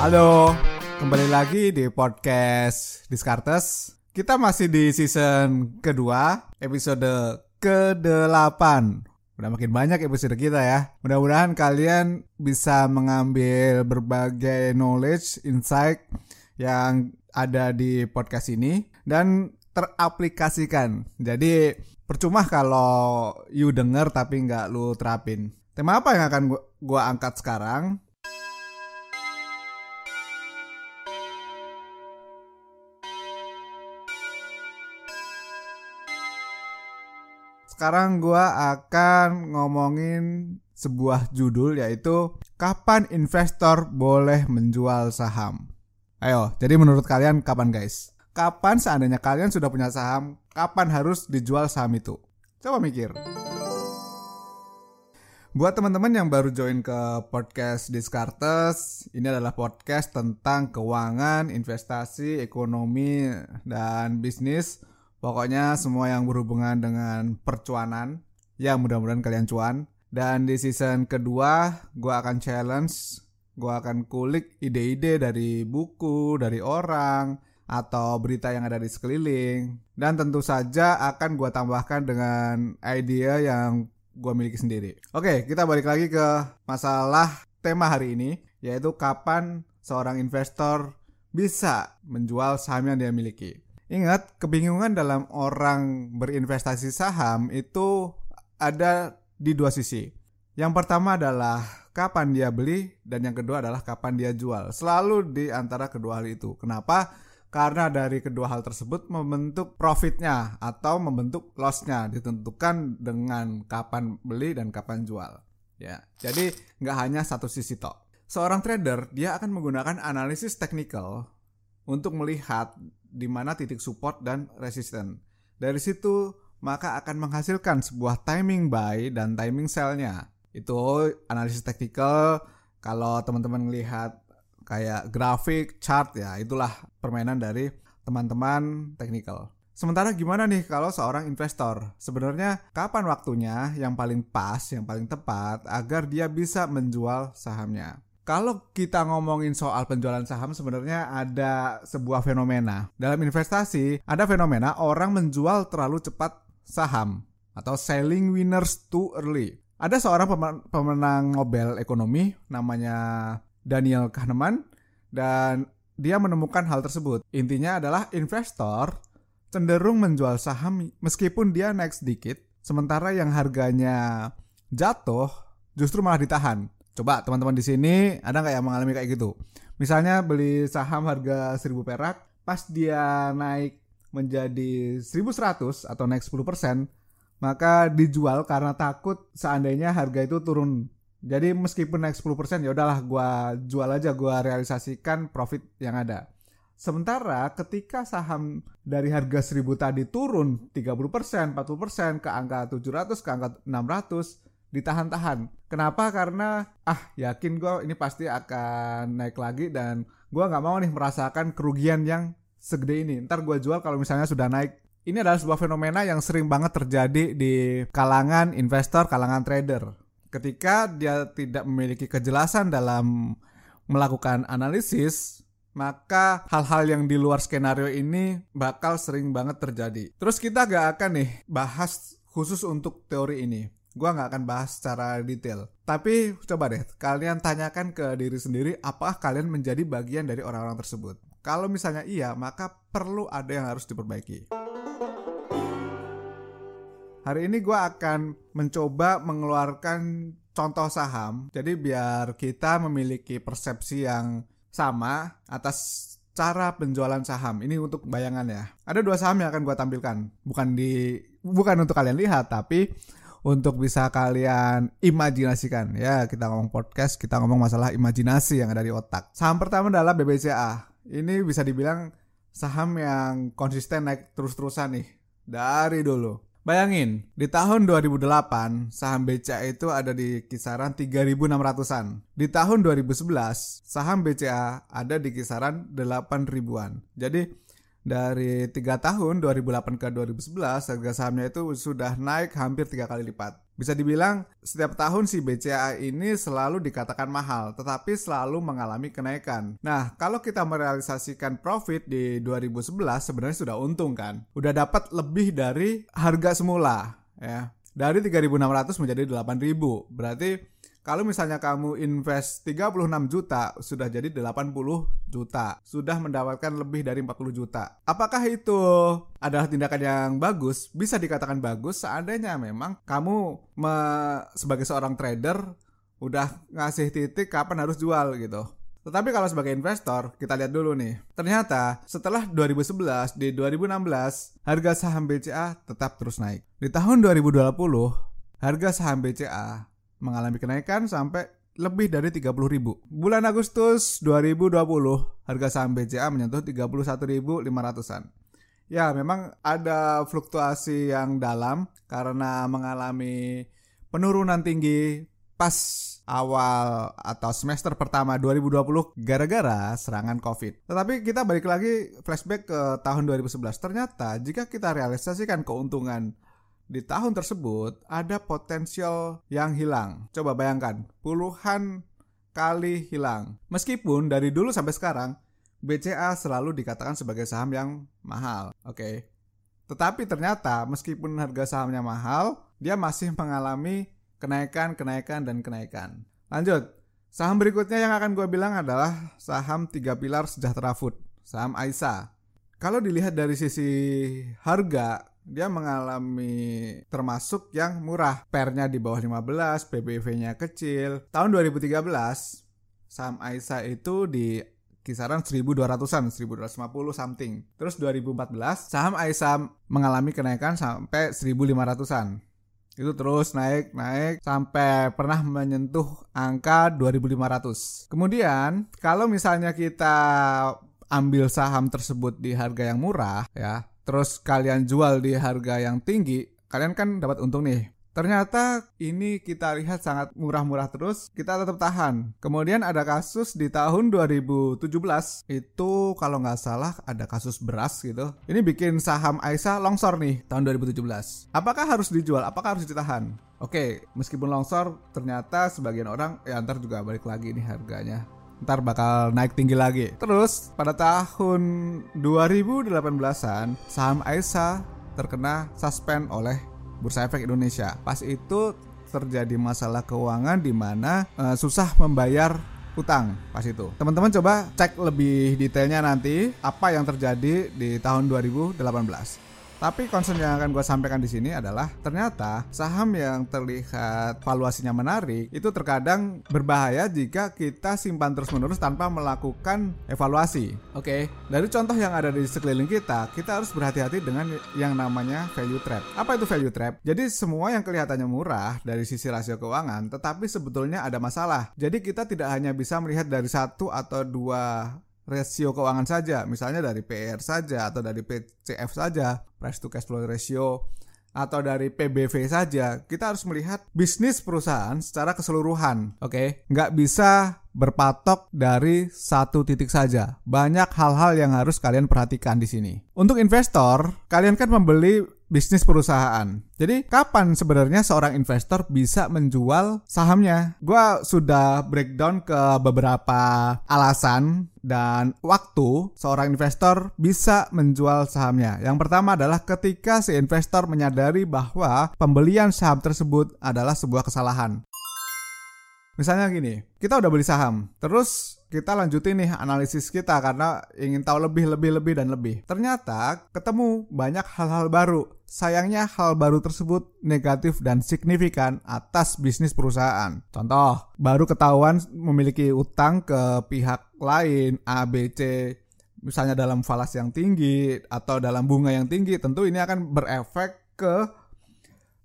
Halo, kembali lagi di podcast Diskartes. Kita masih di season kedua, episode ke-8. Udah makin banyak episode kita ya. Mudah-mudahan kalian bisa mengambil berbagai knowledge, insight yang ada di podcast ini dan teraplikasikan. Jadi percuma kalau you denger tapi nggak lu terapin. Tema apa yang akan gua, gua angkat sekarang? Sekarang gua akan ngomongin sebuah judul yaitu kapan investor boleh menjual saham. Ayo, jadi menurut kalian kapan guys? Kapan seandainya kalian sudah punya saham, kapan harus dijual saham itu? Coba mikir. Buat teman-teman yang baru join ke podcast Discartes, ini adalah podcast tentang keuangan, investasi, ekonomi, dan bisnis Pokoknya semua yang berhubungan dengan percuanan. Ya mudah-mudahan kalian cuan. Dan di season kedua gue akan challenge. Gue akan kulik ide-ide dari buku, dari orang, atau berita yang ada di sekeliling. Dan tentu saja akan gue tambahkan dengan ide yang gue miliki sendiri. Oke, kita balik lagi ke masalah tema hari ini, yaitu kapan seorang investor bisa menjual saham yang dia miliki. Ingat, kebingungan dalam orang berinvestasi saham itu ada di dua sisi. Yang pertama adalah kapan dia beli dan yang kedua adalah kapan dia jual. Selalu di antara kedua hal itu. Kenapa? Karena dari kedua hal tersebut membentuk profitnya atau membentuk lossnya ditentukan dengan kapan beli dan kapan jual. Ya, jadi nggak hanya satu sisi tok. Seorang trader dia akan menggunakan analisis teknikal untuk melihat di mana titik support dan resisten. Dari situ maka akan menghasilkan sebuah timing buy dan timing sell-nya. Itu analisis teknikal kalau teman-teman melihat kayak grafik, chart ya, itulah permainan dari teman-teman teknikal. Sementara gimana nih kalau seorang investor? Sebenarnya kapan waktunya yang paling pas, yang paling tepat agar dia bisa menjual sahamnya? Kalau kita ngomongin soal penjualan saham sebenarnya ada sebuah fenomena. Dalam investasi ada fenomena orang menjual terlalu cepat saham atau selling winners too early. Ada seorang pemenang Nobel ekonomi namanya Daniel Kahneman dan dia menemukan hal tersebut. Intinya adalah investor cenderung menjual saham meskipun dia naik sedikit, sementara yang harganya jatuh justru malah ditahan. Coba teman-teman di sini ada nggak yang mengalami kayak gitu? Misalnya beli saham harga 1000 perak, pas dia naik menjadi 1100 atau naik 10%, maka dijual karena takut seandainya harga itu turun. Jadi meskipun naik 10% ya udahlah gua jual aja gua realisasikan profit yang ada. Sementara ketika saham dari harga 1000 tadi turun 30%, 40% ke angka 700 ke angka 600, ditahan-tahan. Kenapa? Karena ah yakin gue ini pasti akan naik lagi dan gue nggak mau nih merasakan kerugian yang segede ini. Ntar gue jual kalau misalnya sudah naik. Ini adalah sebuah fenomena yang sering banget terjadi di kalangan investor, kalangan trader. Ketika dia tidak memiliki kejelasan dalam melakukan analisis, maka hal-hal yang di luar skenario ini bakal sering banget terjadi. Terus kita gak akan nih bahas khusus untuk teori ini. Gua nggak akan bahas secara detail. Tapi coba deh, kalian tanyakan ke diri sendiri apakah kalian menjadi bagian dari orang-orang tersebut. Kalau misalnya iya, maka perlu ada yang harus diperbaiki. Hari ini gue akan mencoba mengeluarkan contoh saham. Jadi biar kita memiliki persepsi yang sama atas cara penjualan saham. Ini untuk bayangan ya. Ada dua saham yang akan gue tampilkan. Bukan di bukan untuk kalian lihat, tapi untuk bisa kalian imajinasikan. Ya, kita ngomong podcast, kita ngomong masalah imajinasi yang ada di otak. Saham pertama adalah BBCA. Ini bisa dibilang saham yang konsisten naik terus-terusan nih dari dulu. Bayangin, di tahun 2008 saham BCA itu ada di kisaran 3.600-an. Di tahun 2011 saham BCA ada di kisaran 8 ribuan. Jadi dari tiga tahun 2008 ke 2011 harga sahamnya itu sudah naik hampir tiga kali lipat. Bisa dibilang setiap tahun si BCA ini selalu dikatakan mahal, tetapi selalu mengalami kenaikan. Nah, kalau kita merealisasikan profit di 2011 sebenarnya sudah untung kan? Udah dapat lebih dari harga semula ya. Dari 3.600 menjadi 8.000. Berarti kalau misalnya kamu invest 36 juta, sudah jadi 80 juta. Sudah mendapatkan lebih dari 40 juta. Apakah itu adalah tindakan yang bagus? Bisa dikatakan bagus seandainya memang kamu me sebagai seorang trader udah ngasih titik kapan harus jual gitu. Tetapi kalau sebagai investor, kita lihat dulu nih. Ternyata setelah 2011, di 2016, harga saham BCA tetap terus naik. Di tahun 2020, harga saham BCA mengalami kenaikan sampai lebih dari 30 ribu. Bulan Agustus 2020, harga saham BCA menyentuh 31.500-an. Ya, memang ada fluktuasi yang dalam karena mengalami penurunan tinggi pas awal atau semester pertama 2020 gara-gara serangan COVID. Tetapi kita balik lagi flashback ke tahun 2011. Ternyata jika kita realisasikan keuntungan di tahun tersebut ada potensial yang hilang. Coba bayangkan, puluhan kali hilang. Meskipun dari dulu sampai sekarang BCA selalu dikatakan sebagai saham yang mahal. Oke. Okay. Tetapi ternyata meskipun harga sahamnya mahal, dia masih mengalami kenaikan, kenaikan, dan kenaikan. Lanjut, saham berikutnya yang akan gue bilang adalah saham tiga pilar sejahtera food, saham AISA. Kalau dilihat dari sisi harga, dia mengalami termasuk yang murah. Pernya di bawah 15, PBV-nya kecil. Tahun 2013, saham AISA itu di kisaran 1200-an, 1250 something. Terus 2014, saham AISA mengalami kenaikan sampai 1500-an. Itu terus naik, naik sampai pernah menyentuh angka 2500. Kemudian, kalau misalnya kita ambil saham tersebut di harga yang murah ya, terus kalian jual di harga yang tinggi, kalian kan dapat untung nih. Ternyata ini kita lihat sangat murah-murah terus, kita tetap tahan. Kemudian ada kasus di tahun 2017, itu kalau nggak salah ada kasus beras gitu. Ini bikin saham Aisyah longsor nih tahun 2017. Apakah harus dijual? Apakah harus ditahan? Oke, meskipun longsor, ternyata sebagian orang ya ntar juga balik lagi nih harganya ntar bakal naik tinggi lagi. Terus pada tahun 2018-an saham AISA terkena suspend oleh Bursa Efek Indonesia. Pas itu terjadi masalah keuangan di mana uh, susah membayar utang pas itu. Teman-teman coba cek lebih detailnya nanti apa yang terjadi di tahun 2018. Tapi concern yang akan gue sampaikan di sini adalah ternyata saham yang terlihat valuasinya menarik itu terkadang berbahaya jika kita simpan terus-menerus tanpa melakukan evaluasi. Oke, okay? dari contoh yang ada di sekeliling kita, kita harus berhati-hati dengan yang namanya value trap. Apa itu value trap? Jadi semua yang kelihatannya murah dari sisi rasio keuangan, tetapi sebetulnya ada masalah. Jadi kita tidak hanya bisa melihat dari satu atau dua rasio keuangan saja, misalnya dari PR saja atau dari PCF saja, price to cash flow ratio atau dari PBV saja, kita harus melihat bisnis perusahaan secara keseluruhan. Oke, okay? nggak bisa berpatok dari satu titik saja. Banyak hal-hal yang harus kalian perhatikan di sini. Untuk investor, kalian kan membeli bisnis perusahaan. Jadi kapan sebenarnya seorang investor bisa menjual sahamnya? Gua sudah breakdown ke beberapa alasan dan waktu seorang investor bisa menjual sahamnya. Yang pertama adalah ketika si investor menyadari bahwa pembelian saham tersebut adalah sebuah kesalahan. Misalnya gini, kita udah beli saham, terus kita lanjutin nih analisis kita karena ingin tahu lebih, lebih, lebih, dan lebih. Ternyata ketemu banyak hal-hal baru. Sayangnya hal baru tersebut negatif dan signifikan atas bisnis perusahaan. Contoh, baru ketahuan memiliki utang ke pihak lain, A, B, C, misalnya dalam falas yang tinggi atau dalam bunga yang tinggi, tentu ini akan berefek ke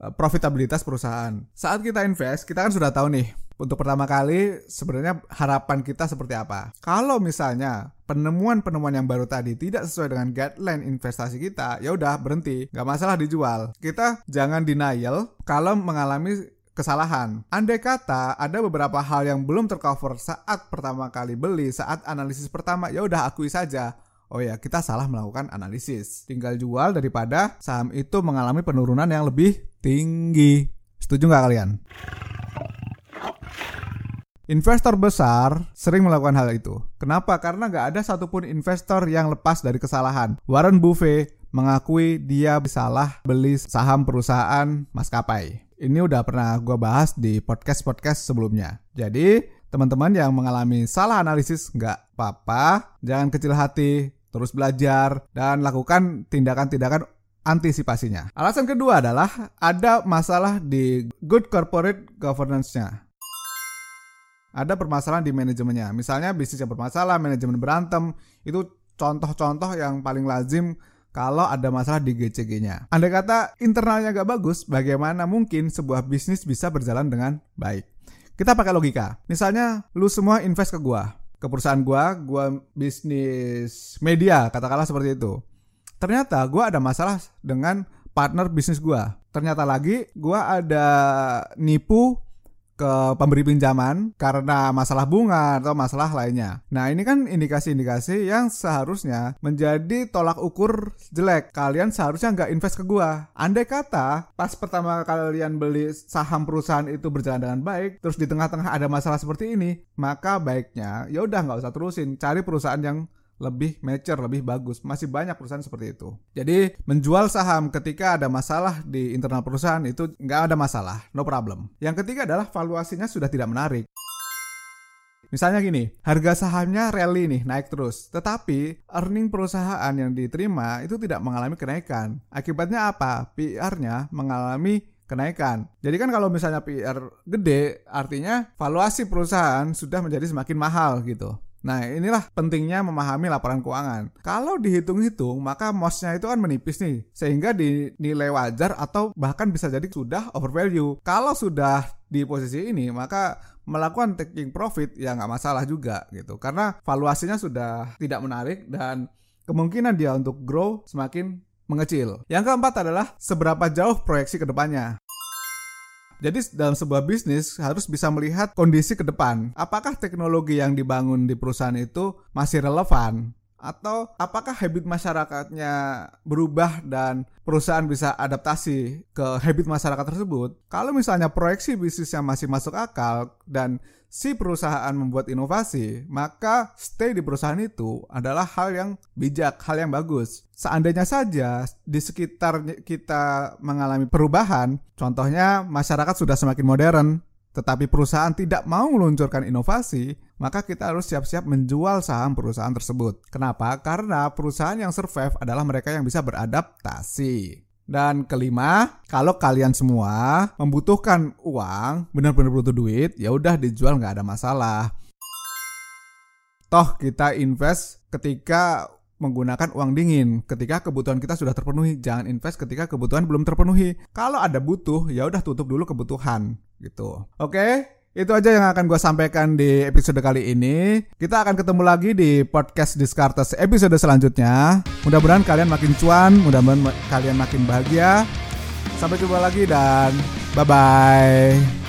eh, profitabilitas perusahaan. Saat kita invest, kita kan sudah tahu nih untuk pertama kali sebenarnya harapan kita seperti apa. Kalau misalnya penemuan-penemuan yang baru tadi tidak sesuai dengan guideline investasi kita, ya udah berhenti, nggak masalah dijual. Kita jangan denial kalau mengalami kesalahan. Andai kata ada beberapa hal yang belum tercover saat pertama kali beli, saat analisis pertama, ya udah akui saja. oh ya kita salah melakukan analisis. Tinggal jual daripada saham itu mengalami penurunan yang lebih tinggi. Setuju nggak kalian? Investor besar sering melakukan hal itu. Kenapa? Karena nggak ada satupun investor yang lepas dari kesalahan. Warren Buffett mengakui dia salah beli saham perusahaan maskapai. Ini udah pernah gue bahas di podcast-podcast sebelumnya. Jadi, teman-teman yang mengalami salah analisis nggak apa-apa, jangan kecil hati, terus belajar, dan lakukan tindakan-tindakan antisipasinya. Alasan kedua adalah ada masalah di good corporate governance-nya ada permasalahan di manajemennya. Misalnya bisnis yang bermasalah, manajemen berantem, itu contoh-contoh yang paling lazim kalau ada masalah di GCG-nya. Andai kata internalnya gak bagus, bagaimana mungkin sebuah bisnis bisa berjalan dengan baik? Kita pakai logika. Misalnya, lu semua invest ke gua, ke perusahaan gua, gua bisnis media, katakanlah seperti itu. Ternyata gua ada masalah dengan partner bisnis gua. Ternyata lagi gua ada nipu ke pemberi pinjaman karena masalah bunga atau masalah lainnya. Nah, ini kan indikasi-indikasi yang seharusnya menjadi tolak ukur jelek. Kalian seharusnya nggak invest ke gua. Andai kata pas pertama kalian beli saham perusahaan itu berjalan dengan baik, terus di tengah-tengah ada masalah seperti ini, maka baiknya ya udah nggak usah terusin, cari perusahaan yang lebih mature, lebih bagus. Masih banyak perusahaan seperti itu. Jadi menjual saham ketika ada masalah di internal perusahaan itu nggak ada masalah, no problem. Yang ketiga adalah valuasinya sudah tidak menarik. Misalnya gini, harga sahamnya rally nih, naik terus. Tetapi earning perusahaan yang diterima itu tidak mengalami kenaikan. Akibatnya apa? PR-nya mengalami kenaikan. Jadi kan kalau misalnya PR gede, artinya valuasi perusahaan sudah menjadi semakin mahal gitu. Nah, inilah pentingnya memahami laporan keuangan. Kalau dihitung-hitung, maka MOS-nya itu kan menipis nih, sehingga dinilai wajar atau bahkan bisa jadi sudah overvalue. Kalau sudah di posisi ini, maka melakukan taking profit ya nggak masalah juga gitu. Karena valuasinya sudah tidak menarik dan kemungkinan dia untuk grow semakin mengecil. Yang keempat adalah seberapa jauh proyeksi ke depannya. Jadi dalam sebuah bisnis harus bisa melihat kondisi ke depan. Apakah teknologi yang dibangun di perusahaan itu masih relevan? Atau apakah habit masyarakatnya berubah dan perusahaan bisa adaptasi ke habit masyarakat tersebut? Kalau misalnya proyeksi bisnisnya masih masuk akal dan si perusahaan membuat inovasi, maka stay di perusahaan itu adalah hal yang bijak, hal yang bagus. Seandainya saja di sekitar kita mengalami perubahan, contohnya masyarakat sudah semakin modern, tetapi perusahaan tidak mau meluncurkan inovasi, maka kita harus siap-siap menjual saham perusahaan tersebut. Kenapa? Karena perusahaan yang survive adalah mereka yang bisa beradaptasi. Dan kelima, kalau kalian semua membutuhkan uang, benar-benar butuh duit, ya udah dijual nggak ada masalah. Toh kita invest ketika menggunakan uang dingin. Ketika kebutuhan kita sudah terpenuhi, jangan invest ketika kebutuhan belum terpenuhi. Kalau ada butuh, ya udah tutup dulu kebutuhan gitu. Oke? Itu aja yang akan gue sampaikan di episode kali ini. Kita akan ketemu lagi di podcast Discartes episode selanjutnya. Mudah-mudahan kalian makin cuan, mudah-mudahan kalian makin bahagia. Sampai jumpa lagi dan bye-bye.